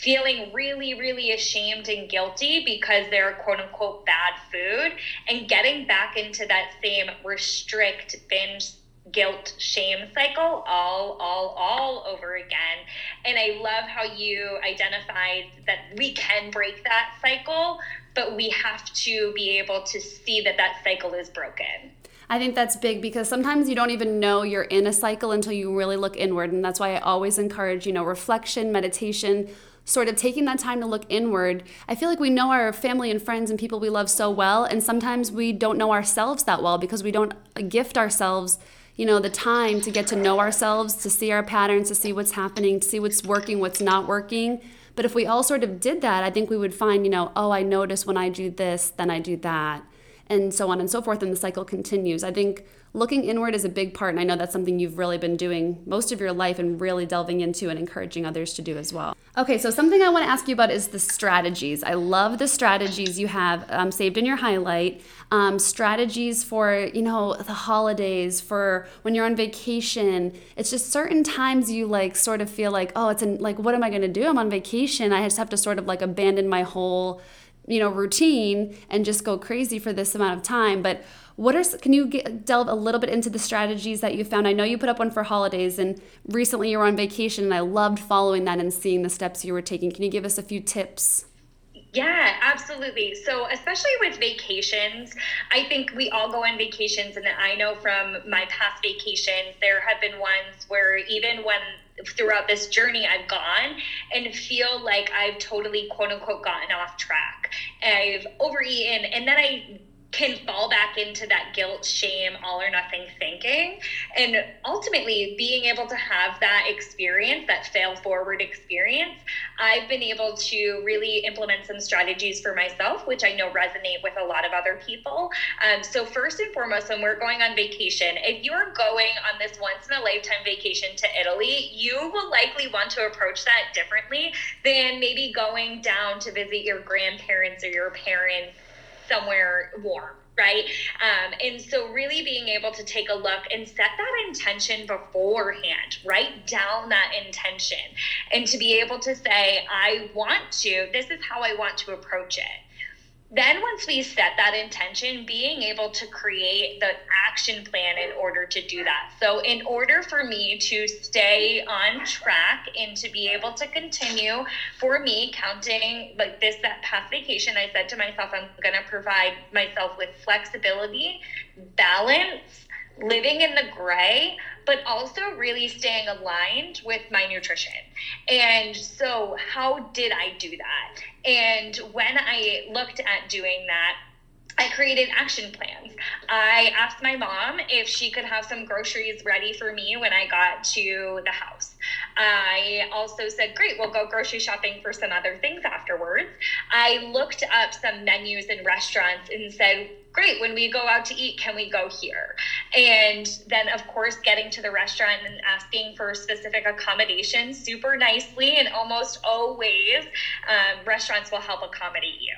feeling really, really ashamed and guilty because they're quote unquote bad food and getting back into that same restrict binge guilt shame cycle all all all over again and i love how you identified that we can break that cycle but we have to be able to see that that cycle is broken I think that's big because sometimes you don't even know you're in a cycle until you really look inward. And that's why I always encourage, you know, reflection, meditation, sort of taking that time to look inward. I feel like we know our family and friends and people we love so well. And sometimes we don't know ourselves that well because we don't gift ourselves, you know, the time to get to know ourselves, to see our patterns, to see what's happening, to see what's working, what's not working. But if we all sort of did that, I think we would find, you know, oh, I notice when I do this, then I do that and so on and so forth and the cycle continues i think looking inward is a big part and i know that's something you've really been doing most of your life and really delving into and encouraging others to do as well. Okay so something i want to ask you about is the strategies. I love the strategies you have um, saved in your highlight um, strategies for you know the holidays for when you're on vacation. It's just certain times you like sort of feel like oh it's an, like what am i going to do? I'm on vacation. I just have to sort of like abandon my whole you know routine and just go crazy for this amount of time. But what are can you get, delve a little bit into the strategies that you found i know you put up one for holidays and recently you were on vacation and i loved following that and seeing the steps you were taking can you give us a few tips yeah, absolutely. So, especially with vacations, I think we all go on vacations, and I know from my past vacations, there have been ones where even when throughout this journey I've gone and feel like I've totally quote unquote gotten off track. I've overeaten and then I can fall back into that guilt, shame, all or nothing thinking. And ultimately, being able to have that experience, that fail forward experience, I've been able to really implement some strategies for myself, which I know resonate with a lot of other people. Um, so, first and foremost, when we're going on vacation, if you're going on this once in a lifetime vacation to Italy, you will likely want to approach that differently than maybe going down to visit your grandparents or your parents somewhere warm right? Um, and so, really being able to take a look and set that intention beforehand, write down that intention, and to be able to say, I want to, this is how I want to approach it then once we set that intention being able to create the action plan in order to do that. So in order for me to stay on track and to be able to continue for me counting like this that past vacation i said to myself i'm going to provide myself with flexibility balance living in the gray, but also really staying aligned with my nutrition. And so, how did I do that? And when I looked at doing that, I created action plans. I asked my mom if she could have some groceries ready for me when I got to the house. I also said, Great, we'll go grocery shopping for some other things afterwards. I looked up some menus in restaurants and said, great when we go out to eat can we go here? And then of course getting to the restaurant and asking for specific accommodations super nicely and almost always um, restaurants will help accommodate you.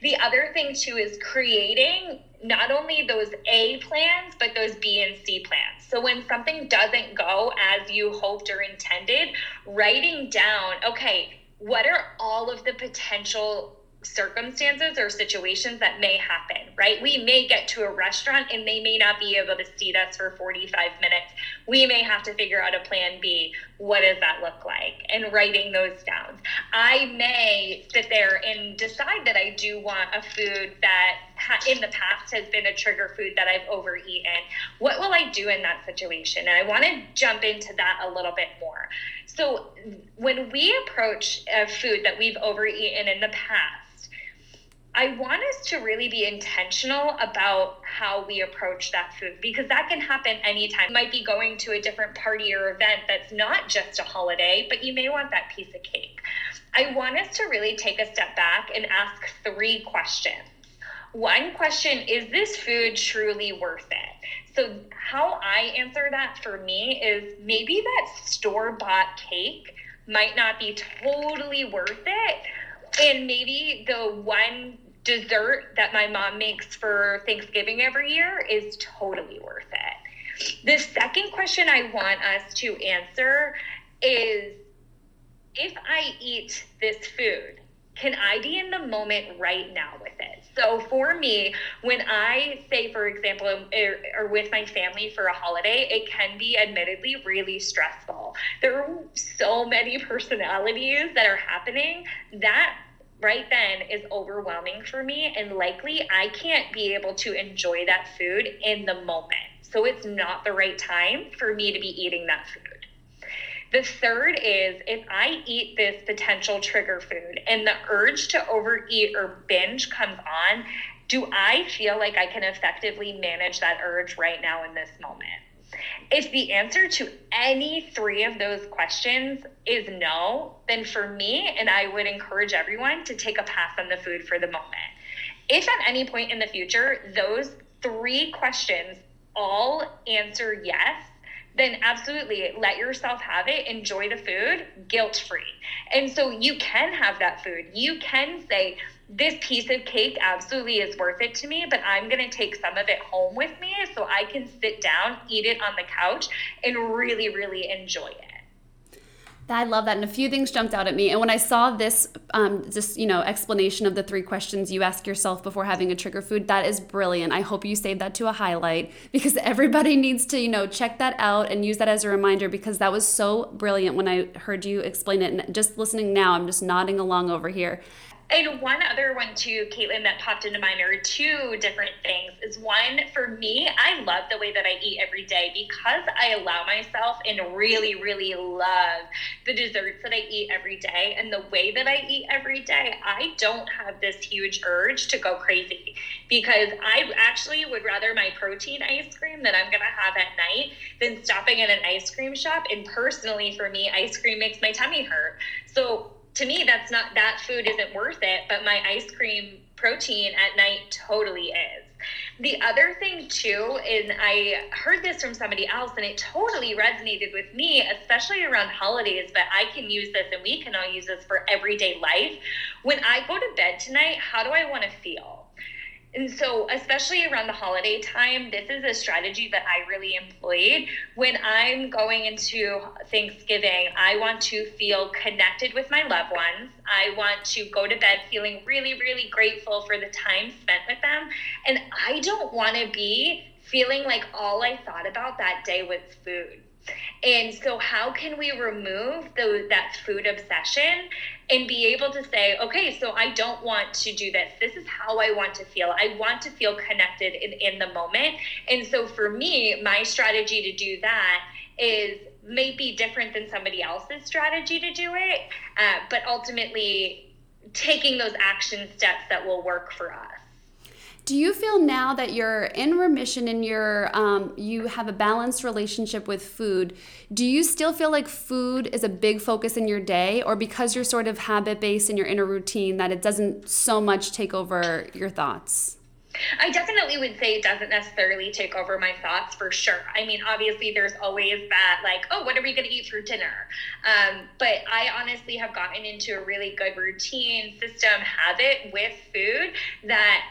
The other thing too is creating not only those a plans but those b and c plans. So when something doesn't go as you hoped or intended writing down okay what are all of the potential circumstances or situations that may happen, right? We may get to a restaurant and they may not be able to seat us for 45 minutes. We may have to figure out a plan B. What does that look like? And writing those down. I may sit there and decide that I do want a food that in the past has been a trigger food that I've overeaten. What will I do in that situation? And I want to jump into that a little bit more. So, when we approach a food that we've overeaten in the past, I want us to really be intentional about how we approach that food because that can happen anytime. You might be going to a different party or event that's not just a holiday, but you may want that piece of cake. I want us to really take a step back and ask three questions. One question is this food truly worth it? So, how I answer that for me is maybe that store bought cake might not be totally worth it. And maybe the one dessert that my mom makes for Thanksgiving every year is totally worth it. The second question I want us to answer is if I eat this food, can I be in the moment right now with it? So for me, when I say, for example, um, or, or, with my family for a holiday, it can be admittedly really stressful. There are so many personalities that are happening that right then is overwhelming for me and likely I can't be able to enjoy that food in the moment. So it's not the right time for me to be eating that food. The third is if I eat this potential trigger food and the urge to overeat or binge comes on, do I feel like I can effectively manage that urge right now in this moment? If the answer to any three of those questions is no, then for me, and I would encourage everyone to take a pass on the food for the moment. If at any point in the future those three questions all answer yes, then absolutely let yourself have it. Enjoy the food guilt free. And so you can have that food. You can say, this piece of cake absolutely is worth it to me, but I'm going to take some of it home with me so I can sit down, eat it on the couch, and really, really enjoy it. I love that, and a few things jumped out at me. And when I saw this, um, just you know, explanation of the three questions you ask yourself before having a trigger food, that is brilliant. I hope you save that to a highlight because everybody needs to, you know, check that out and use that as a reminder because that was so brilliant when I heard you explain it. And just listening now, I'm just nodding along over here. And one other one too, Caitlin, that popped into mind are two different things. Is one for me, I love the way that I eat every day because I allow myself and really, really love the desserts that I eat every day and the way that I eat every day. I don't have this huge urge to go crazy because I actually would rather my protein ice cream that I'm gonna have at night than stopping at an ice cream shop. And personally, for me, ice cream makes my tummy hurt. So to me that's not that food isn't worth it but my ice cream protein at night totally is. The other thing too and i heard this from somebody else and it totally resonated with me especially around holidays but i can use this and we can all use this for everyday life. When i go to bed tonight how do i want to feel and so, especially around the holiday time, this is a strategy that I really employed. When I'm going into Thanksgiving, I want to feel connected with my loved ones. I want to go to bed feeling really, really grateful for the time spent with them. And I don't want to be feeling like all I thought about that day was food. And so, how can we remove those, that food obsession and be able to say, okay, so I don't want to do this. This is how I want to feel. I want to feel connected in, in the moment. And so, for me, my strategy to do that is maybe different than somebody else's strategy to do it, uh, but ultimately taking those action steps that will work for us. Do you feel now that you're in remission and you're um, you have a balanced relationship with food? Do you still feel like food is a big focus in your day, or because you're sort of habit based in your inner routine that it doesn't so much take over your thoughts? I definitely would say it doesn't necessarily take over my thoughts for sure. I mean, obviously, there's always that, like, oh, what are we going to eat for dinner? Um, but I honestly have gotten into a really good routine, system, habit with food that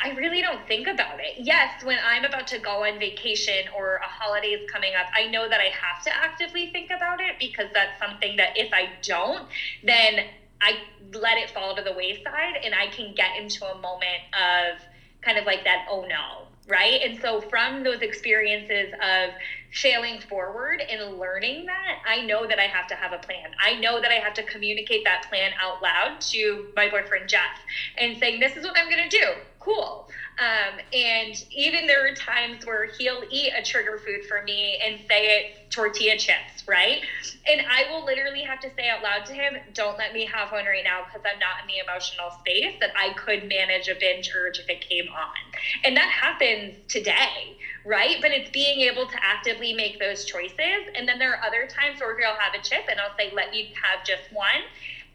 I really don't think about it. Yes, when I'm about to go on vacation or a holiday is coming up, I know that I have to actively think about it because that's something that if I don't, then I let it fall to the wayside and I can get into a moment of kind of like that, oh no, right? And so from those experiences of failing forward and learning that, I know that I have to have a plan. I know that I have to communicate that plan out loud to my boyfriend Jeff and saying, this is what I'm going to do cool. Um, and even there are times where he'll eat a trigger food for me and say it's tortilla chips, right? And I will literally have to say out loud to him, don't let me have one right now because I'm not in the emotional space that I could manage a binge urge if it came on. And that happens today, right? But it's being able to actively make those choices. And then there are other times where he'll have a chip and I'll say, let me have just one.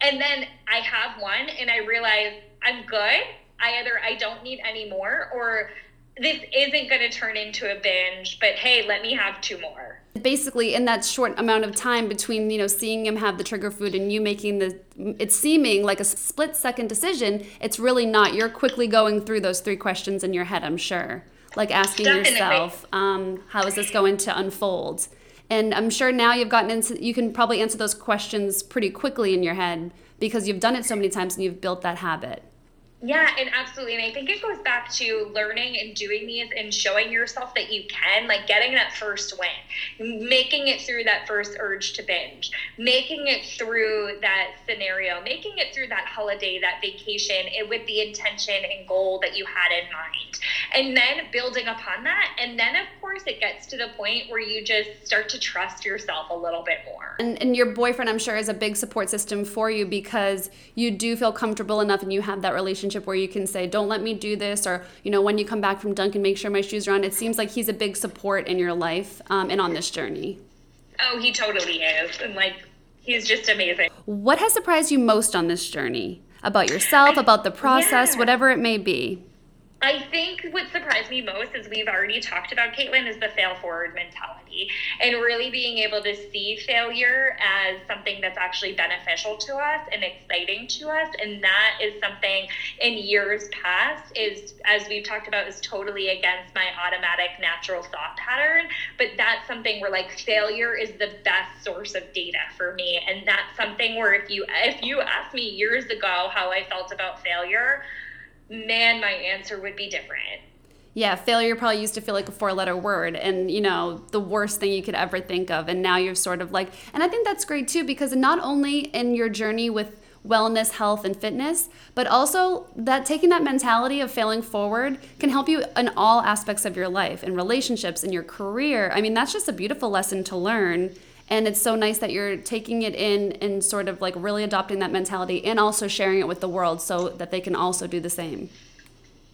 And then I have one and I realize I'm good I either I don't need any more or this isn't going to turn into a binge, but hey, let me have two more. Basically, in that short amount of time between you know seeing him have the trigger food and you making the, it's seeming like a split second decision. It's really not. You're quickly going through those three questions in your head. I'm sure, like asking Definitely. yourself, um, how is this going to unfold? And I'm sure now you've gotten into, you can probably answer those questions pretty quickly in your head because you've done it so many times and you've built that habit. Yeah, and absolutely. And I think it goes back to learning and doing these and showing yourself that you can, like getting that first win, making it through that first urge to binge, making it through that scenario, making it through that holiday, that vacation it, with the intention and goal that you had in mind. And then building upon that. And then, of course, it gets to the point where you just start to trust yourself a little bit more. And, and your boyfriend, I'm sure, is a big support system for you because you do feel comfortable enough and you have that relationship relationship where you can say, don't let me do this, or, you know, when you come back from Dunkin', make sure my shoes are on. It seems like he's a big support in your life um, and on this journey. Oh, he totally is. And like, he's just amazing. What has surprised you most on this journey? About yourself, about the process, yeah. whatever it may be. I think what surprised me most, as we've already talked about, Caitlin, is the fail forward mentality and really being able to see failure as something that's actually beneficial to us and exciting to us. And that is something in years past is, as we've talked about, is totally against my automatic natural thought pattern. But that's something where like failure is the best source of data for me. And that's something where if you if you asked me years ago how I felt about failure, man, my answer would be different. Yeah, failure probably used to feel like a four letter word and, you know, the worst thing you could ever think of. And now you're sort of like, and I think that's great too, because not only in your journey with wellness, health, and fitness, but also that taking that mentality of failing forward can help you in all aspects of your life, in relationships, in your career. I mean, that's just a beautiful lesson to learn. And it's so nice that you're taking it in and sort of like really adopting that mentality and also sharing it with the world so that they can also do the same.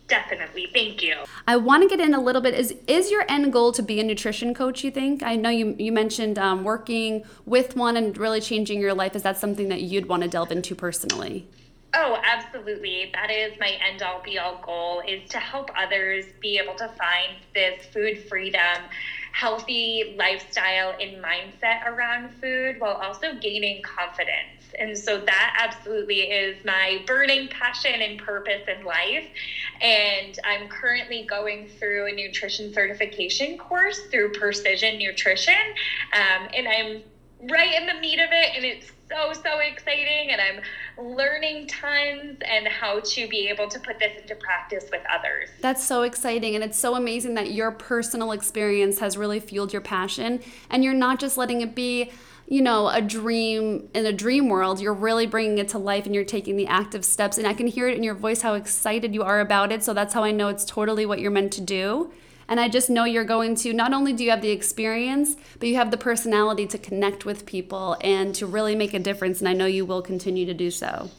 Definitely. Thank you. I want to get in a little bit. Is is your end goal to be a nutrition coach, you think? I know you, you mentioned um, working with one and really changing your life. Is that something that you'd want to delve into personally? Oh, absolutely. That is my end all be all goal is to help others be able to find this food freedom healthy lifestyle and mindset around food while also gaining confidence. And so that absolutely is my burning passion and purpose in life. And I'm currently going through a nutrition certification course through Precision Nutrition. Um, and I'm right in the meat of it and it's so so exciting and i'm learning tons and how to be able to put this into practice with others. That's so exciting and it's so amazing that your personal experience has really fueled your passion and you're not just letting it be you know a dream in a dream world you're really bringing it to life and you're taking the active steps and i can hear it in your voice how excited you are about it so that's how i know it's totally what you're meant to do and I just know you're going to not only do you have the experience, but you have the personality to connect with people and to really make a difference. And I know you will continue to do so.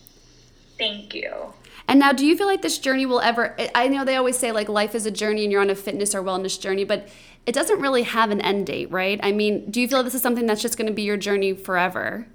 Thank you. And now, do you feel like this journey will ever? I know they always say like life is a journey and you're on a fitness or wellness journey, but it doesn't really have an end date, right? I mean, do you feel this is something that's just going to be your journey forever?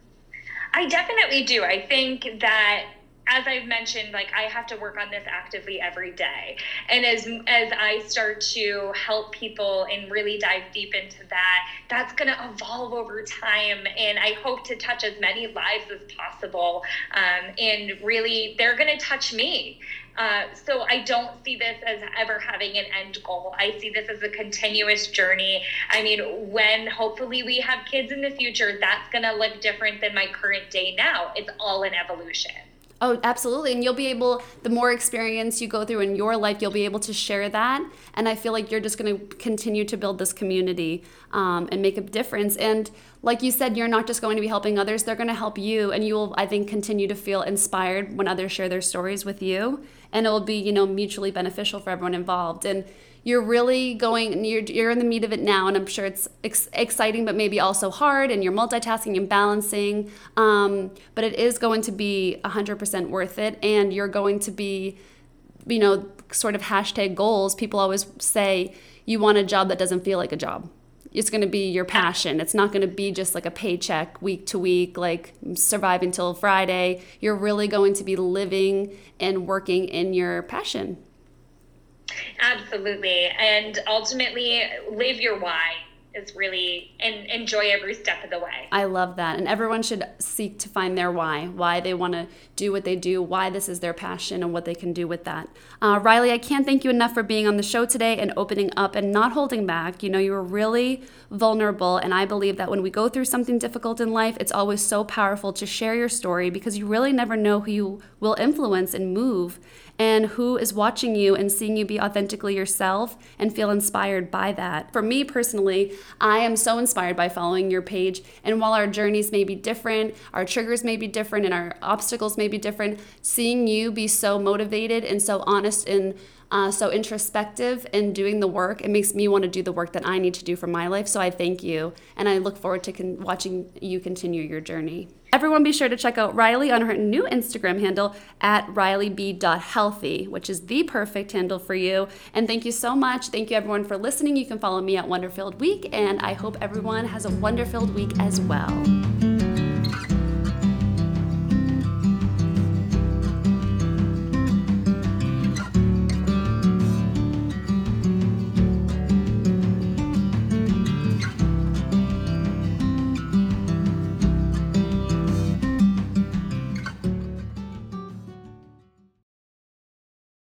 I definitely do. I think that as I've mentioned, like I have to work on this actively every day. And as as I start to help people and really dive deep into that, that's going to evolve over time. And I hope to touch as many lives as possible. Um, and really, they're going to touch me. Uh, so I don't see this as ever having an end goal. I see this as a continuous journey. I mean, when hopefully we have kids in the future, that's going to look different than my current day now. It's all an evolution. Oh, absolutely. And you'll be able, the more experience you go through in your life, you'll be able to share that. And I feel like you're just going to continue to build this community um, and make a difference. And like you said, you're not just going to be helping others, they're going to help you. And you will, I think, continue to feel inspired when others share their stories with you. And it will be, you know, mutually beneficial for everyone involved. And you're really going you're, you're in the meat of it now and i'm sure it's ex- exciting but maybe also hard and you're multitasking and balancing um, but it is going to be 100% worth it and you're going to be you know sort of hashtag goals people always say you want a job that doesn't feel like a job it's going to be your passion. It's not going to be just like a paycheck week to week, like survive until Friday. You're really going to be living and working in your passion. Absolutely. And ultimately, live your why is really and enjoy every step of the way. I love that. And everyone should seek to find their why, why they want to do what they do, why this is their passion, and what they can do with that. Uh, Riley, I can't thank you enough for being on the show today and opening up and not holding back. You know, you were really vulnerable. And I believe that when we go through something difficult in life, it's always so powerful to share your story because you really never know who you will influence and move and who is watching you and seeing you be authentically yourself and feel inspired by that. For me personally, I am so inspired by following your page. And while our journeys may be different, our triggers may be different, and our obstacles may be different, seeing you be so motivated and so honest and uh, so introspective and doing the work, it makes me want to do the work that I need to do for my life. So I thank you, and I look forward to con- watching you continue your journey. Everyone be sure to check out Riley on her new Instagram handle at rileyb.healthy, which is the perfect handle for you. And thank you so much. Thank you everyone for listening. You can follow me at Wonderfilled Week, and I hope everyone has a wonderfilled week as well.